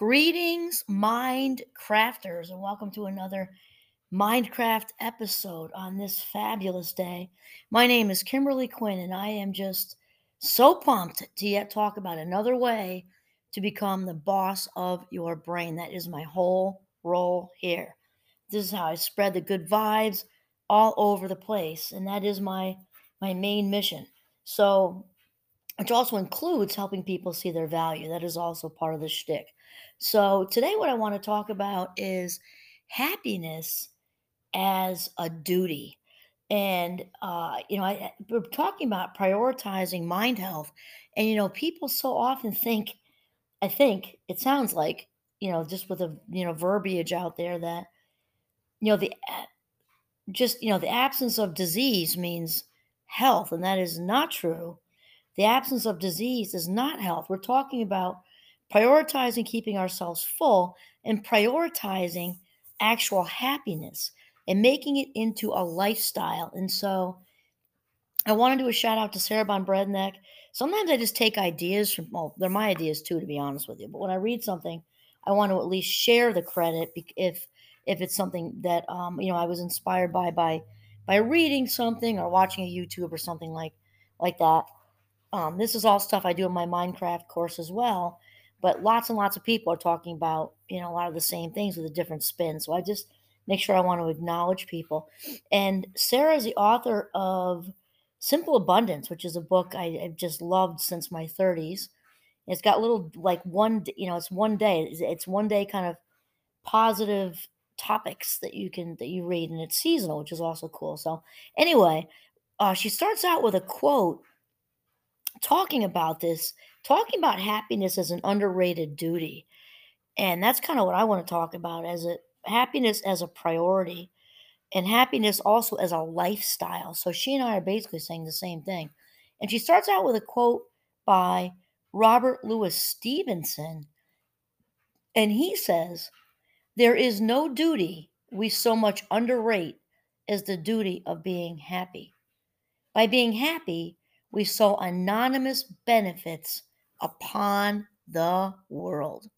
Greetings, mind crafters, and welcome to another Mindcraft episode on this fabulous day. My name is Kimberly Quinn, and I am just so pumped to yet talk about another way to become the boss of your brain. That is my whole role here. This is how I spread the good vibes all over the place, and that is my my main mission. So, which also includes helping people see their value. That is also part of the shtick. So today, what I want to talk about is happiness as a duty. And, uh, you know, I, we're talking about prioritizing mind health. And, you know, people so often think, I think it sounds like, you know, just with a, you know, verbiage out there that, you know, the, just, you know, the absence of disease means health. And that is not true. The absence of disease is not health. We're talking about prioritizing keeping ourselves full and prioritizing actual happiness and making it into a lifestyle. And so I want to do a shout out to Sarah Ban Breathnach. Sometimes I just take ideas from, well, they're my ideas too, to be honest with you. But when I read something, I want to at least share the credit if if it's something that um, you know I was inspired by by by reading something or watching a YouTube or something like like that. Um, this is all stuff I do in my Mindcraft course as well but lots and lots of people are talking about you know a lot of the same things with a different spin so i just make sure i want to acknowledge people. And sarah is the author of simple abundance which is a book I, have just loved since my 30s it's got little like one you know it's one day it's, one day kind of positive topics that you can that you read and it's seasonal which is also cool so anyway uh, she starts out with a quote talking about this talking about happiness as an underrated duty. And that's kind of what I want to talk about as a happiness as a priority and happiness also as a lifestyle. So she and I are basically saying the same thing. And she starts out with a quote by Robert Louis Stevenson. And he says, There is no duty we so much underrate as the duty of being happy. By being happy, we saw anonymous benefits upon the world.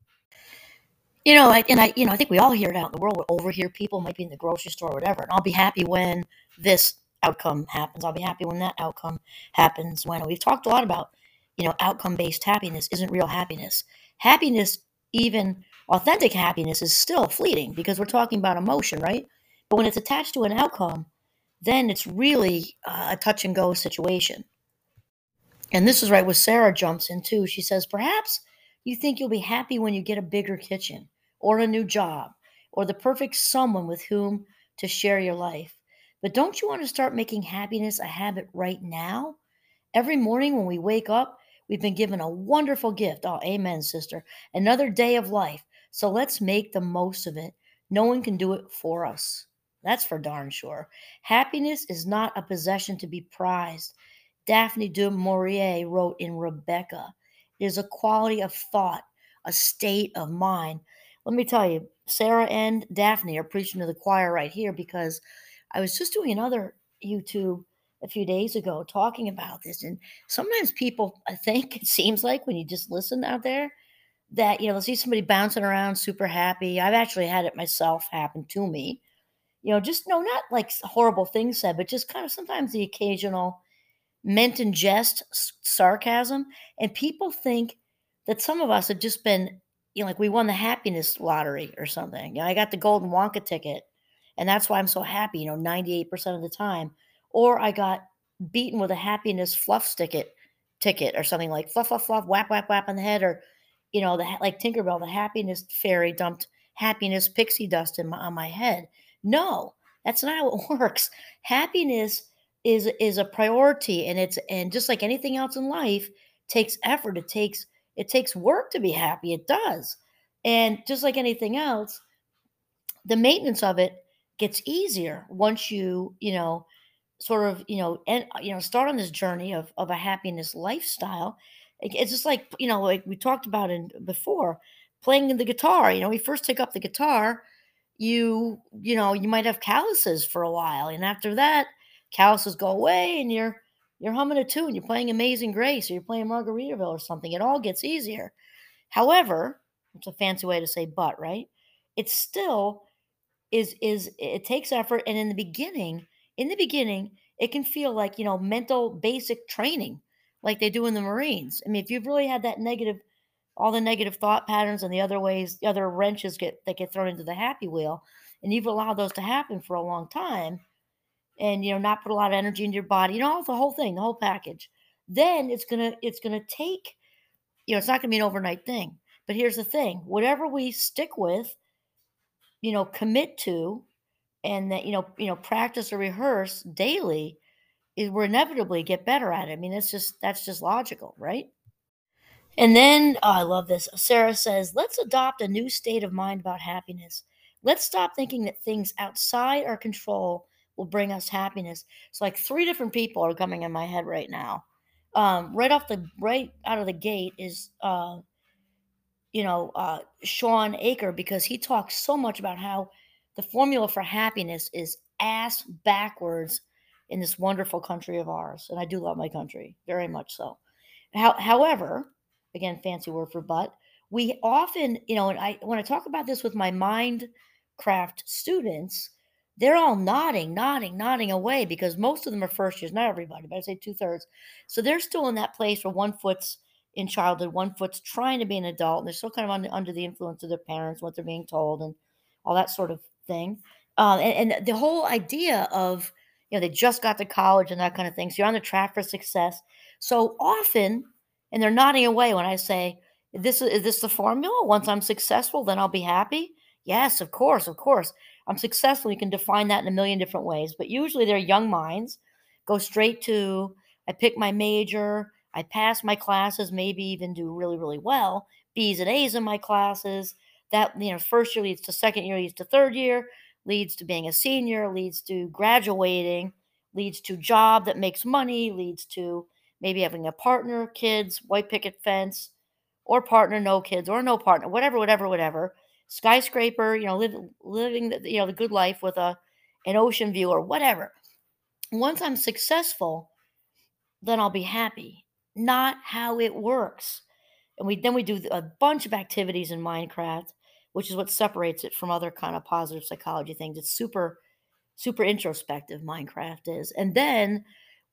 You know, and I, you know, I think we all hear it out in the world. We overhear people, might be in the grocery store or whatever. And I'll be happy when this outcome happens. I'll be happy when that outcome happens. When we've talked a lot about, you know, outcome based happiness isn't real happiness. Happiness, even authentic happiness, is still fleeting because we're talking about emotion, right? But when it's attached to an outcome, then it's really uh, a touch and go situation. And this is right where Sarah jumps in too. She says, Perhaps you think you'll be happy when you get a bigger kitchen or a new job or the perfect someone with whom to share your life. But don't you want to start making happiness a habit right now? Every morning when we wake up, we've been given a wonderful gift. Oh, amen, sister. Another day of life. So let's make the most of it. No one can do it for us. That's for darn sure. Happiness is not a possession to be prized. Daphne du Maurier wrote in Rebecca. It is a quality of thought, a state of mind. Let me tell you, Sarah and Daphne are preaching to the choir right here because I was just doing another YouTube a few days ago talking about this. And sometimes people, I think it seems like when you just listen out there, that, you know, see somebody bouncing around super happy. I've actually had it myself happen to me. You know, just no, not like horrible things said, but just kind of sometimes the occasional meant in jest, sarcasm, and people think that some of us have just been, you know, like we won the happiness lottery or something. You know, I got the golden Wonka ticket, and that's why I'm so happy. You know, 98% of the time, or I got beaten with a happiness fluff ticket ticket or something like fluff fluff fluff whap whap whap on the head or you know the like tinkerbell the happiness fairy dumped happiness pixie dust in my, on my head no that's not how it works happiness is is a priority and it's and just like anything else in life takes effort it takes it takes work to be happy it does and just like anything else the maintenance of it gets easier once you you know sort of you know and you know start on this journey of of a happiness lifestyle. It's just like you know like we talked about in before playing the guitar you know we first take up the guitar you you know you might have calluses for a while and after that calluses go away and you're you're humming a tune, you're playing Amazing Grace, or you're playing Margaritaville or something. It all gets easier. However, It's a fancy way to say but, right? It still is is it takes effort and in the beginning, in the beginning, it can feel like, you know, mental basic training like they do in the Marines. I mean, if you've really had that negative all the negative thought patterns and the other ways, the other wrenches get that get thrown into the happy wheel, and you've allowed those to happen for a long time, and you know, not put a lot of energy into your body, you know, the whole thing, the whole package. Then it's gonna it's gonna take, you know, it's not gonna be an overnight thing. But here's the thing: whatever we stick with, you know, commit to, and that you know, you know, practice or rehearse daily, is we're inevitably get better at it. I mean, that's just that's just logical, right? And then oh, I love this. Sarah says, let's adopt a new state of mind about happiness. Let's stop thinking that things outside our control will bring us happiness. It's like three different people are coming in my head right now. Um, right off the right out of the gate is uh, you know uh, Shawn Achor because he talks so much about how the formula for happiness is ass backwards in this wonderful country of ours, and I do love my country very much so. How, however, again, fancy word for but, we often, you know, and I when I talk about this with my Mindcraft students, they're all nodding, nodding, nodding away because most of them are first years, not everybody, but I say two thirds. So they're still in that place where one foot's in childhood, one foot's trying to be an adult, and they're still kind of under, under the influence of their parents, what they're being told, and all that sort of thing. Um, and, and the whole idea of, you know, they just got to college and that kind of thing. So you're on the track for success. So often and they're nodding away when I say, "This is this the formula? Once I'm successful, then I'll be happy." Yes, of course, of course. I'm successful. You can define that in a million different ways, but usually they're young minds go straight to I pick my major, I pass my classes, maybe even do really, really well, B's and A's in my classes. That you know, first year leads to second year, leads to third year, leads to being a senior, leads to graduating, leads to job that makes money, leads to maybe having a partner, kids, white picket fence, or partner, no kids, or no partner, whatever, whatever, whatever. Skyscraper, you know, live, living the, you know the good life with a an ocean view or whatever. Once I'm successful, then I'll be happy. Not how it works. And we then we do a bunch of activities in Mindcraft, which is what separates it from other kind of positive psychology things. It's super, super introspective. Mindcraft is, and then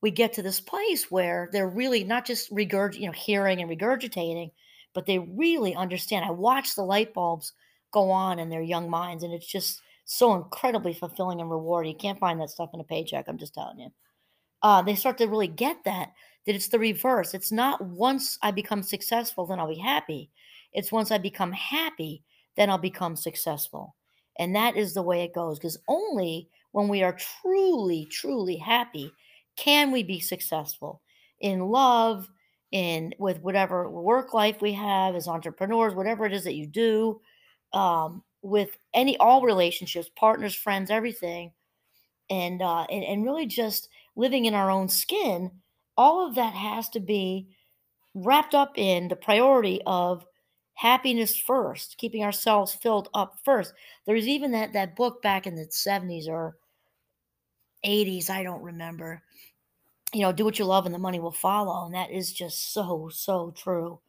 we get to this place where they're really not just regurg, you know, hearing and regurgitating, but they really understand. I watch the light bulbs go on in their young minds, and it's just so incredibly fulfilling and rewarding. You can't find that stuff in a paycheck. I'm just telling you. Uh, they start to really get that that it's the reverse. It's not once I become successful, then I'll be happy. It's once I become happy, then I'll become successful. And that is the way it goes. Because only when we are truly, truly happy can we be successful in love in with whatever work life we have as entrepreneurs whatever it is that you do um, with any all relationships partners friends everything and, uh, and and really just living in our own skin all of that has to be wrapped up in the priority of happiness first keeping ourselves filled up first there's even that that book back in the 70s or 80s i don't remember you know, do what you love and the money will follow. And that is just so, so true.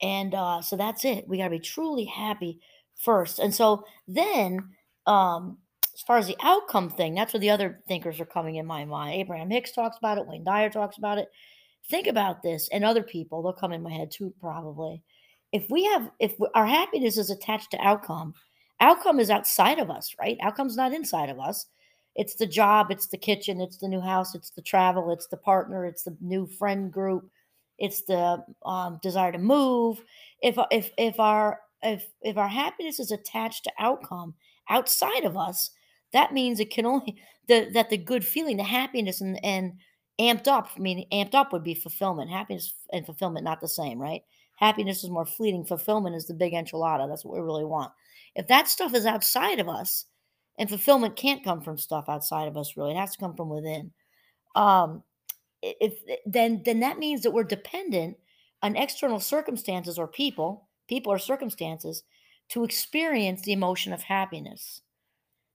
And uh, so that's it. We got to be truly happy first. And so then, um, as far as the outcome thing, that's where the other thinkers are coming in my mind. Abraham Hicks talks about it, Wayne Dyer talks about it. Think about this, and other people, they'll come in my head too, probably. If we have, if our happiness is attached to outcome, outcome is outside of us, right? Outcome's not inside of us it's the job, it's the kitchen, it's the new house, it's the travel, it's the partner, it's the new friend group, it's the um, desire to move. If if if our if if our happiness is attached to outcome outside of us, that means it can only the that the good feeling, the happiness and and amped up. I mean, amped up would be fulfillment. Happiness and fulfillment not the same, right? Happiness is more fleeting. Fulfillment is the big enchilada. That's what we really want. If that stuff is outside of us, and fulfillment can't come from stuff outside of us really it has to come from within um if then then that means that we're dependent on external circumstances or people people or circumstances to experience the emotion of happiness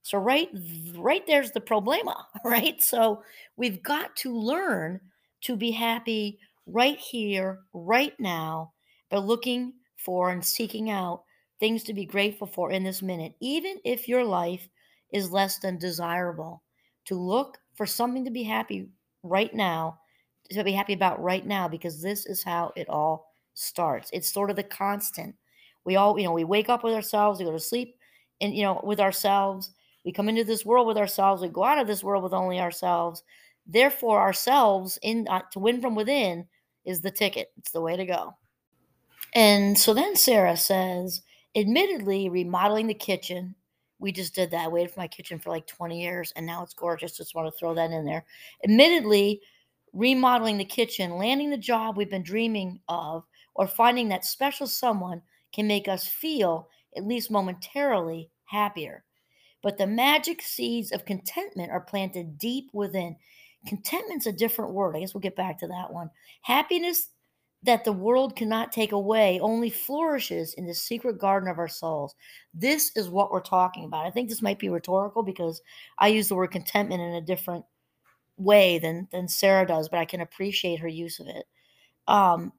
so right right there's the problema right so we've got to learn to be happy right here right now by looking for and seeking out things to be grateful for in this minute, even if your life is less than desirable. To look for something to be happy right now, to be happy about right now, because this is how it all starts. It's sort of the constant. We all, you know, we wake up with ourselves, we go to sleep, and you know, with ourselves. We come into this world with ourselves. We go out of this world with only ourselves. Therefore, ourselves in uh, to win from within is the ticket. It's the way to go. And so then Sarah says, admittedly, remodeling the kitchen. We just did that. I waited for my kitchen for like 20 years and now it's gorgeous. Just want to throw that in there. Admittedly, remodeling the kitchen, landing the job we've been dreaming of, or finding that special someone can make us feel, at least momentarily, happier. But the magic seeds of contentment are planted deep within. Contentment's a different word. I guess we'll get back to that one. Happiness that the world cannot take away only flourishes in the secret garden of our souls. This is what we're talking about. I think this might be rhetorical because I use the word contentment in a different way than than Sarah does, but I can appreciate her use of it. Um,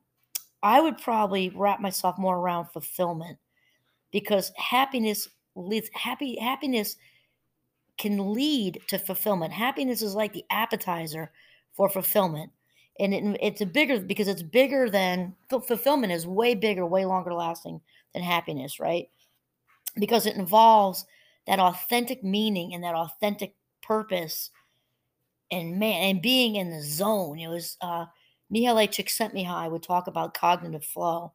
I would probably wrap myself more around fulfillment because happiness leads happy happiness can lead to fulfillment. Happiness is like the appetizer for fulfillment. And it, it's a bigger because it's bigger than fulfillment is way bigger, way longer lasting than happiness, right? Because it involves that authentic meaning and that authentic purpose and man and being in the zone. It was uh Mihaly Csikszentmihalyi would talk about cognitive flow.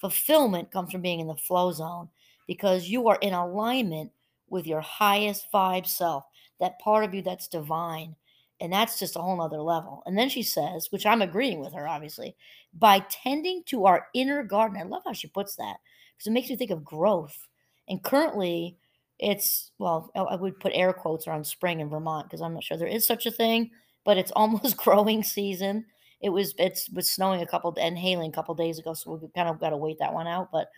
Fulfillment comes from being in the flow zone because you are in alignment with your highest vibe self, that part of you that's divine. And that's just a whole nother level. And then she says, which I'm agreeing with her, obviously, by tending to our inner garden. I love how she puts that because it makes me think of growth. And currently, it's, well, I would put air quotes around spring in Vermont because I'm not sure there is such a thing, but it's almost growing season. It was, it's was snowing a couple and hailing a couple days ago. So we kind of got to wait that one out. But,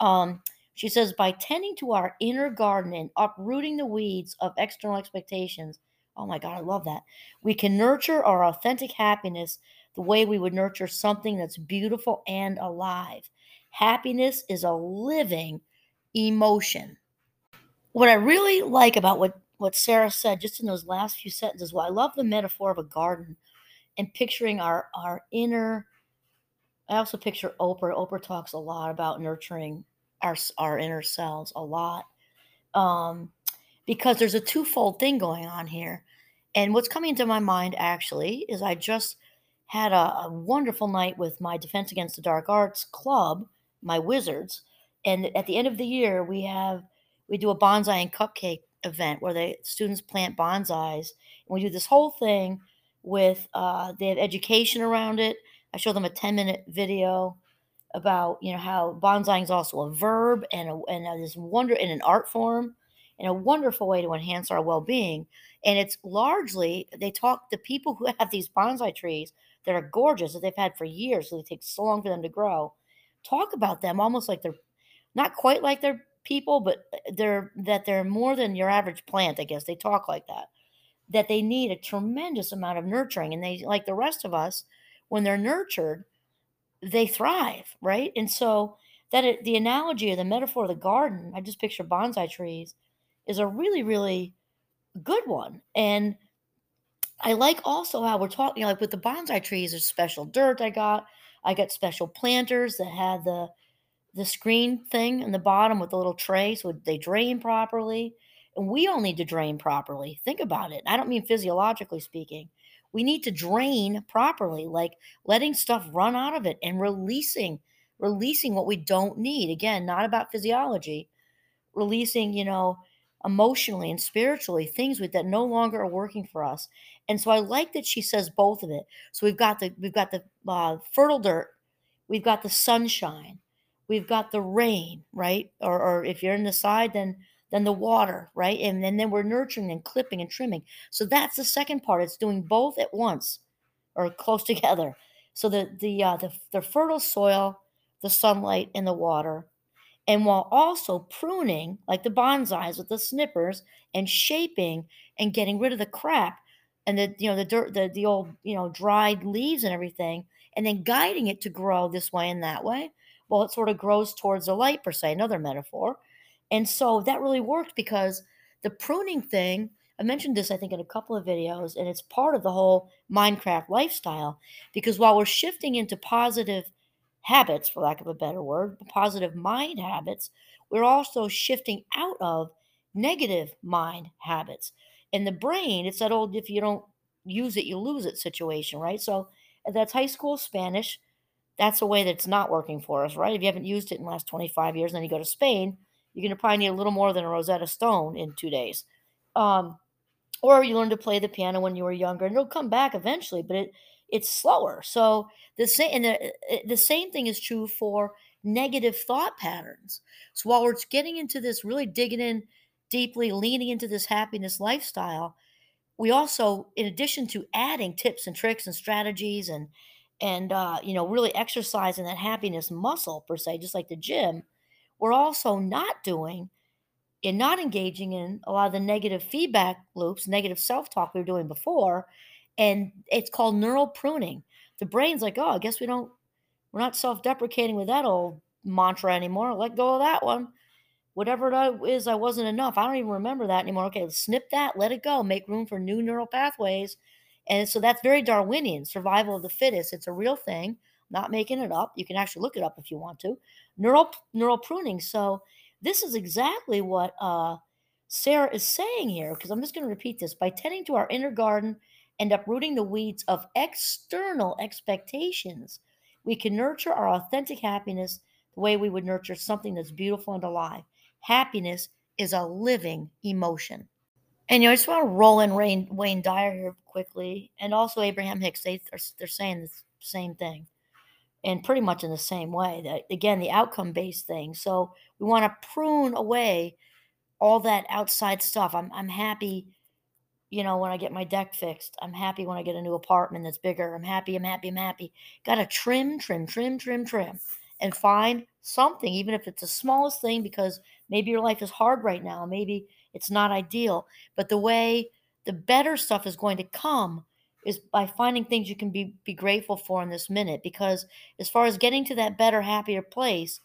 um, she says, by tending to our inner garden and uprooting the weeds of external expectations, oh my God, I love that. We can nurture our authentic happiness the way we would nurture something that's beautiful and alive. Happiness is a living emotion. What I really like about what, what Sarah said just in those last few sentences, well, I love the metaphor of a garden and picturing our, our inner. I also picture Oprah. Oprah talks a lot about nurturing our our inner selves a lot um, because there's a twofold thing going on here. And what's coming to my mind actually is I just had a, a, wonderful night with my Defense Against the Dark Arts club, my wizards. And at the end of the year, we have we do a bonsai and cupcake event where the students plant bonsais, and we do this whole thing with uh, they have education around it. I show them a 10 minute video about you know how bonsai is also a verb and a, and a, this wonder in an art form and a wonderful way to enhance our well-being. And it's largely they talk the people who have these bonsai trees that are gorgeous that they've had for years so it takes so long for them to grow talk about them almost like they're not quite like they're people but uh, they're that they're more than your average plant i guess. They talk like that that they need a tremendous amount of nurturing and they like the rest of us when they're nurtured they thrive, right? And so that it, the analogy or the metaphor of the garden, I just picture bonsai trees, is a really, really good one. And I like also how we're talking, like with the bonsai trees, there's special dirt I got. I got special planters that had the the screen thing in the bottom with the little tray so they drain properly. And we all need to drain properly. Think about it. I don't mean physiologically speaking we need to drain properly, like letting stuff run out of it and releasing, releasing what we don't need. Again, not about physiology, releasing, you know, emotionally and spiritually things with, that no longer are working for us. And so I like that she says both of it. So we've got the we've got the uh, fertile dirt, we've got the sunshine, we've got the rain, right? Or, or if you're in the side, then then the water, right? And then, then we're nurturing and clipping and trimming. So that's the second part. It's doing both at once or close together. So the the uh, the, the fertile soil, the sunlight, and the water, and while also pruning like the bonsais with the snippers and shaping and getting rid of the crap and the you know the dirt the the old you know dried leaves and everything, and then guiding it to grow this way and that way well, it sort of grows towards the light, per se, another metaphor. And so that really worked because the pruning thing, I mentioned this, I think, in a couple of videos, and it's part of the whole Mindcraft lifestyle. Because while we're shifting into positive habits, for lack of a better word, positive mind habits, we're also shifting out of negative mind habits. In the brain, it's that old if you don't use it, you lose it situation, right? So that's high school Spanish. That's a way that's not working for us, right? If you haven't used it in the last 25 years, and then you go to Spain, you're going to probably need a little more than a Rosetta Stone in two days. Um, or you learn to play the piano when you were younger, and it'll come back eventually, but it it's slower. So the same and the, the same thing is true for negative thought patterns. So while we're getting into this, really digging in deeply, leaning into this happiness lifestyle, we also, in addition to adding tips and tricks and strategies and and uh, you know really exercising that happiness muscle per se, just like the gym, we're also not doing and not engaging in a lot of the negative feedback loops, negative self-talk we were doing before, and it's called neural pruning. The brain's like, oh, I guess we don't, we're not self-deprecating with that old mantra anymore. Let go of that one whatever it is, I wasn't enough. I don't even remember that anymore. Okay, snip that, let it go, make room for new neural pathways. And so that's very Darwinian, survival of the fittest. It's a real thing, not making it up. You can actually look it up if you want to. Neural neural pruning. So this is exactly what uh, Sarah is saying here, because I'm just going to repeat this. By tending to our inner garden and uprooting the weeds of external expectations, we can nurture our authentic happiness the way we would nurture something that's beautiful and alive happiness is a living emotion. And you know, I just want to roll in Wayne, Wayne Dyer here quickly, and also Abraham Hicks. They are they're saying the same thing, and pretty much in the same way. That again, the outcome based thing. So we want to prune away all that outside stuff. I'm I'm happy, you know, when I get my deck fixed. I'm happy when I get a new apartment that's bigger. I'm happy. I'm happy. I'm happy. Got to trim, trim, trim, trim, trim, and find something, even if it's the smallest thing, because maybe your life is hard right now. Maybe it's not ideal. But the way the better stuff is going to come is by finding things you can be, be grateful for in this minute. Because as far as getting to that better, happier place,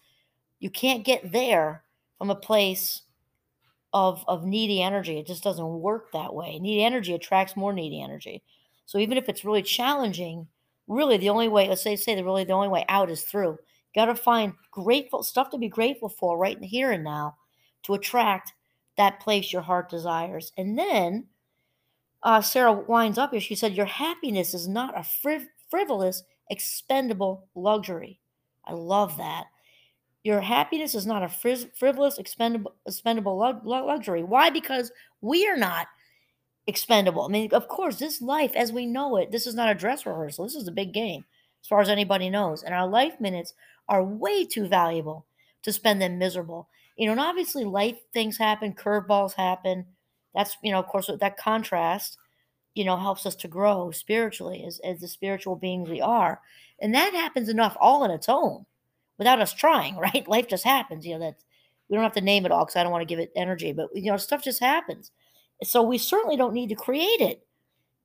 you can't get there from a place of of needy energy. It just doesn't work that way. Needy energy attracts more needy energy. So even if it's really challenging, really the only way, let's say say the really the only way out is through. Got to find grateful stuff to be grateful for right here and now to attract that place your heart desires. And then uh, Sarah winds up here. She said, Your happiness is not a friv- frivolous, expendable luxury. I love that. Your happiness is not a friv- frivolous, expendable, expendable luxury. Why? Because we are not expendable. I mean, of course, this life as we know it, this is not a dress rehearsal. This is a big game, as far as anybody knows. And our life minutes are way too valuable to spend them miserable. You know, and obviously life things happen, curveballs happen. That's, you know, of course, that contrast, you know, helps us to grow spiritually as, as the spiritual beings we are. And that happens enough all on its own without us trying, right? Life just happens, you know, that we don't have to name it all because I don't want to give it energy, but, you know, stuff just happens. So we certainly don't need to create it.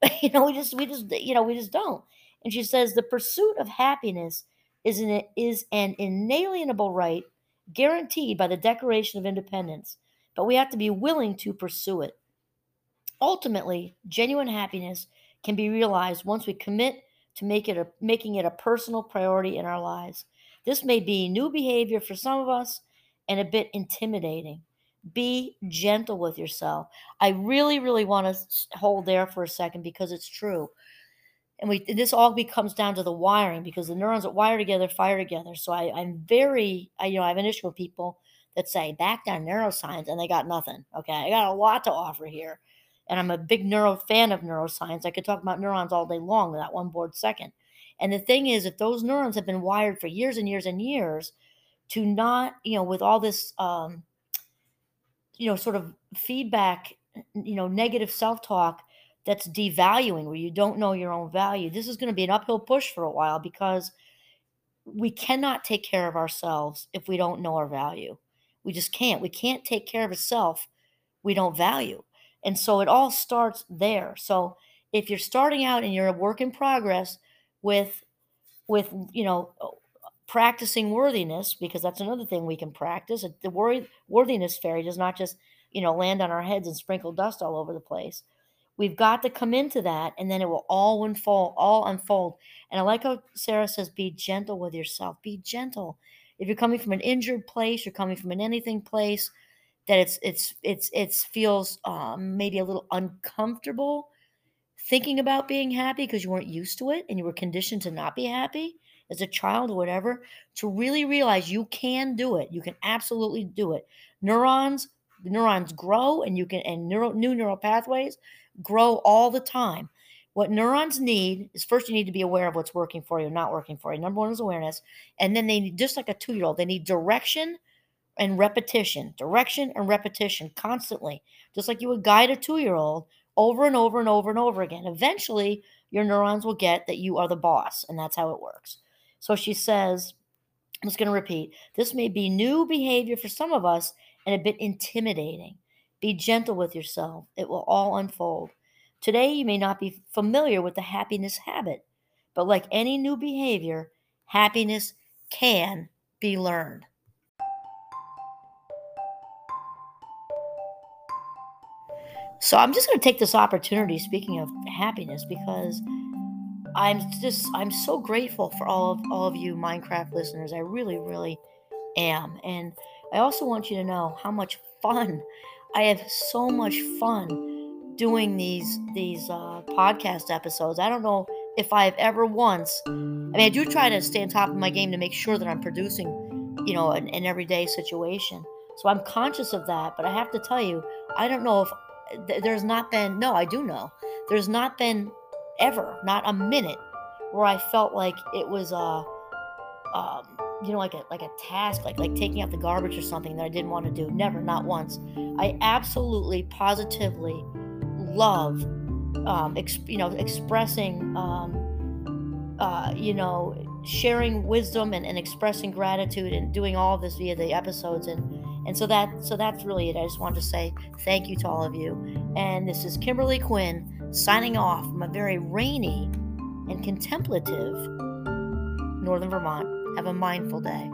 you know, we just, we just, you know, we just don't. And she says the pursuit of happiness is an, is an inalienable right guaranteed by the Declaration of Independence, but we have to be willing to pursue it. Ultimately, genuine happiness can be realized once we commit to make it a, making it a personal priority in our lives. This may be new behavior for some of us and a bit intimidating. Be gentle with yourself. I really, really want to hold there for a second because it's true and we this all becomes down to the wiring because the neurons that wire together fire together. So I, I'm very, I, you know, I have an issue with people that say back down neuroscience and they got nothing. Okay, I got a lot to offer here, and I'm a big neuro fan of neuroscience. I could talk about neurons all day long without one bored second. And the thing is, if those neurons have been wired for years and years and years, to not, you know, with all this, um, you know, sort of feedback, you know, negative self talk that's devaluing where you don't know your own value this is going to be an uphill push for a while because we cannot take care of ourselves if we don't know our value we just can't we can't take care of ourselves we don't value and so it all starts there so if you're starting out and you're a work in progress with with you know uh, practicing worthiness because that's another thing we can practice. The worry, worthiness fairy does not just, you know, land on our heads and sprinkle dust all over the place. We've got to come into that and then it will all unfold, all unfold. And I like how Sarah says, be gentle with yourself. Be gentle. If you're coming from an injured place, you're coming from an anything place that it's it's it's it's feels um, maybe a little uncomfortable thinking about being happy because you weren't used to it and you were conditioned to not be happy as a child or whatever, to really realize you can do it. You can absolutely do it. Neurons, neurons grow and you can and neural new neural pathways grow all the time. What neurons need is first you need to be aware of what's working for you, not working for you. Number one is awareness. And then they need just like a two-year-old, they need direction and repetition, direction and repetition constantly, just like you would guide a two-year-old over and over and over and over again. Eventually, your neurons will get that you are the boss, and that's how it works. So she says, I'm just going to repeat this may be new behavior for some of us and a bit intimidating. Be gentle with yourself, it will all unfold. Today, you may not be familiar with the happiness habit, but like any new behavior, happiness can be learned. So I'm just going to take this opportunity, speaking of happiness, because I'm just I'm so grateful for all of all of you Mindcraft listeners. I really, really am. And I also want you to know how much fun I have so much fun doing these these uh, podcast episodes. I don't know if I've ever once. I mean, I do try to stay on top of my game to make sure that I'm producing, you know, an, an everyday situation. So I'm conscious of that. But I have to tell you, I don't know if th- there's not been. No, I do know. There's not been ever, not a minute, where I felt like it was a, um, you know, like a like a task, like like taking out the garbage or something that I didn't want to do. Never, not once. I absolutely, positively love, um, you know, expressing, um, uh, you know, sharing wisdom and, and expressing gratitude and doing all this via the episodes and and so that so that's really it. I just wanted to say thank you to all of you. And this is Kimberly Quinn signing off from a very rainy and contemplative Northern Vermont. Have a mindful day.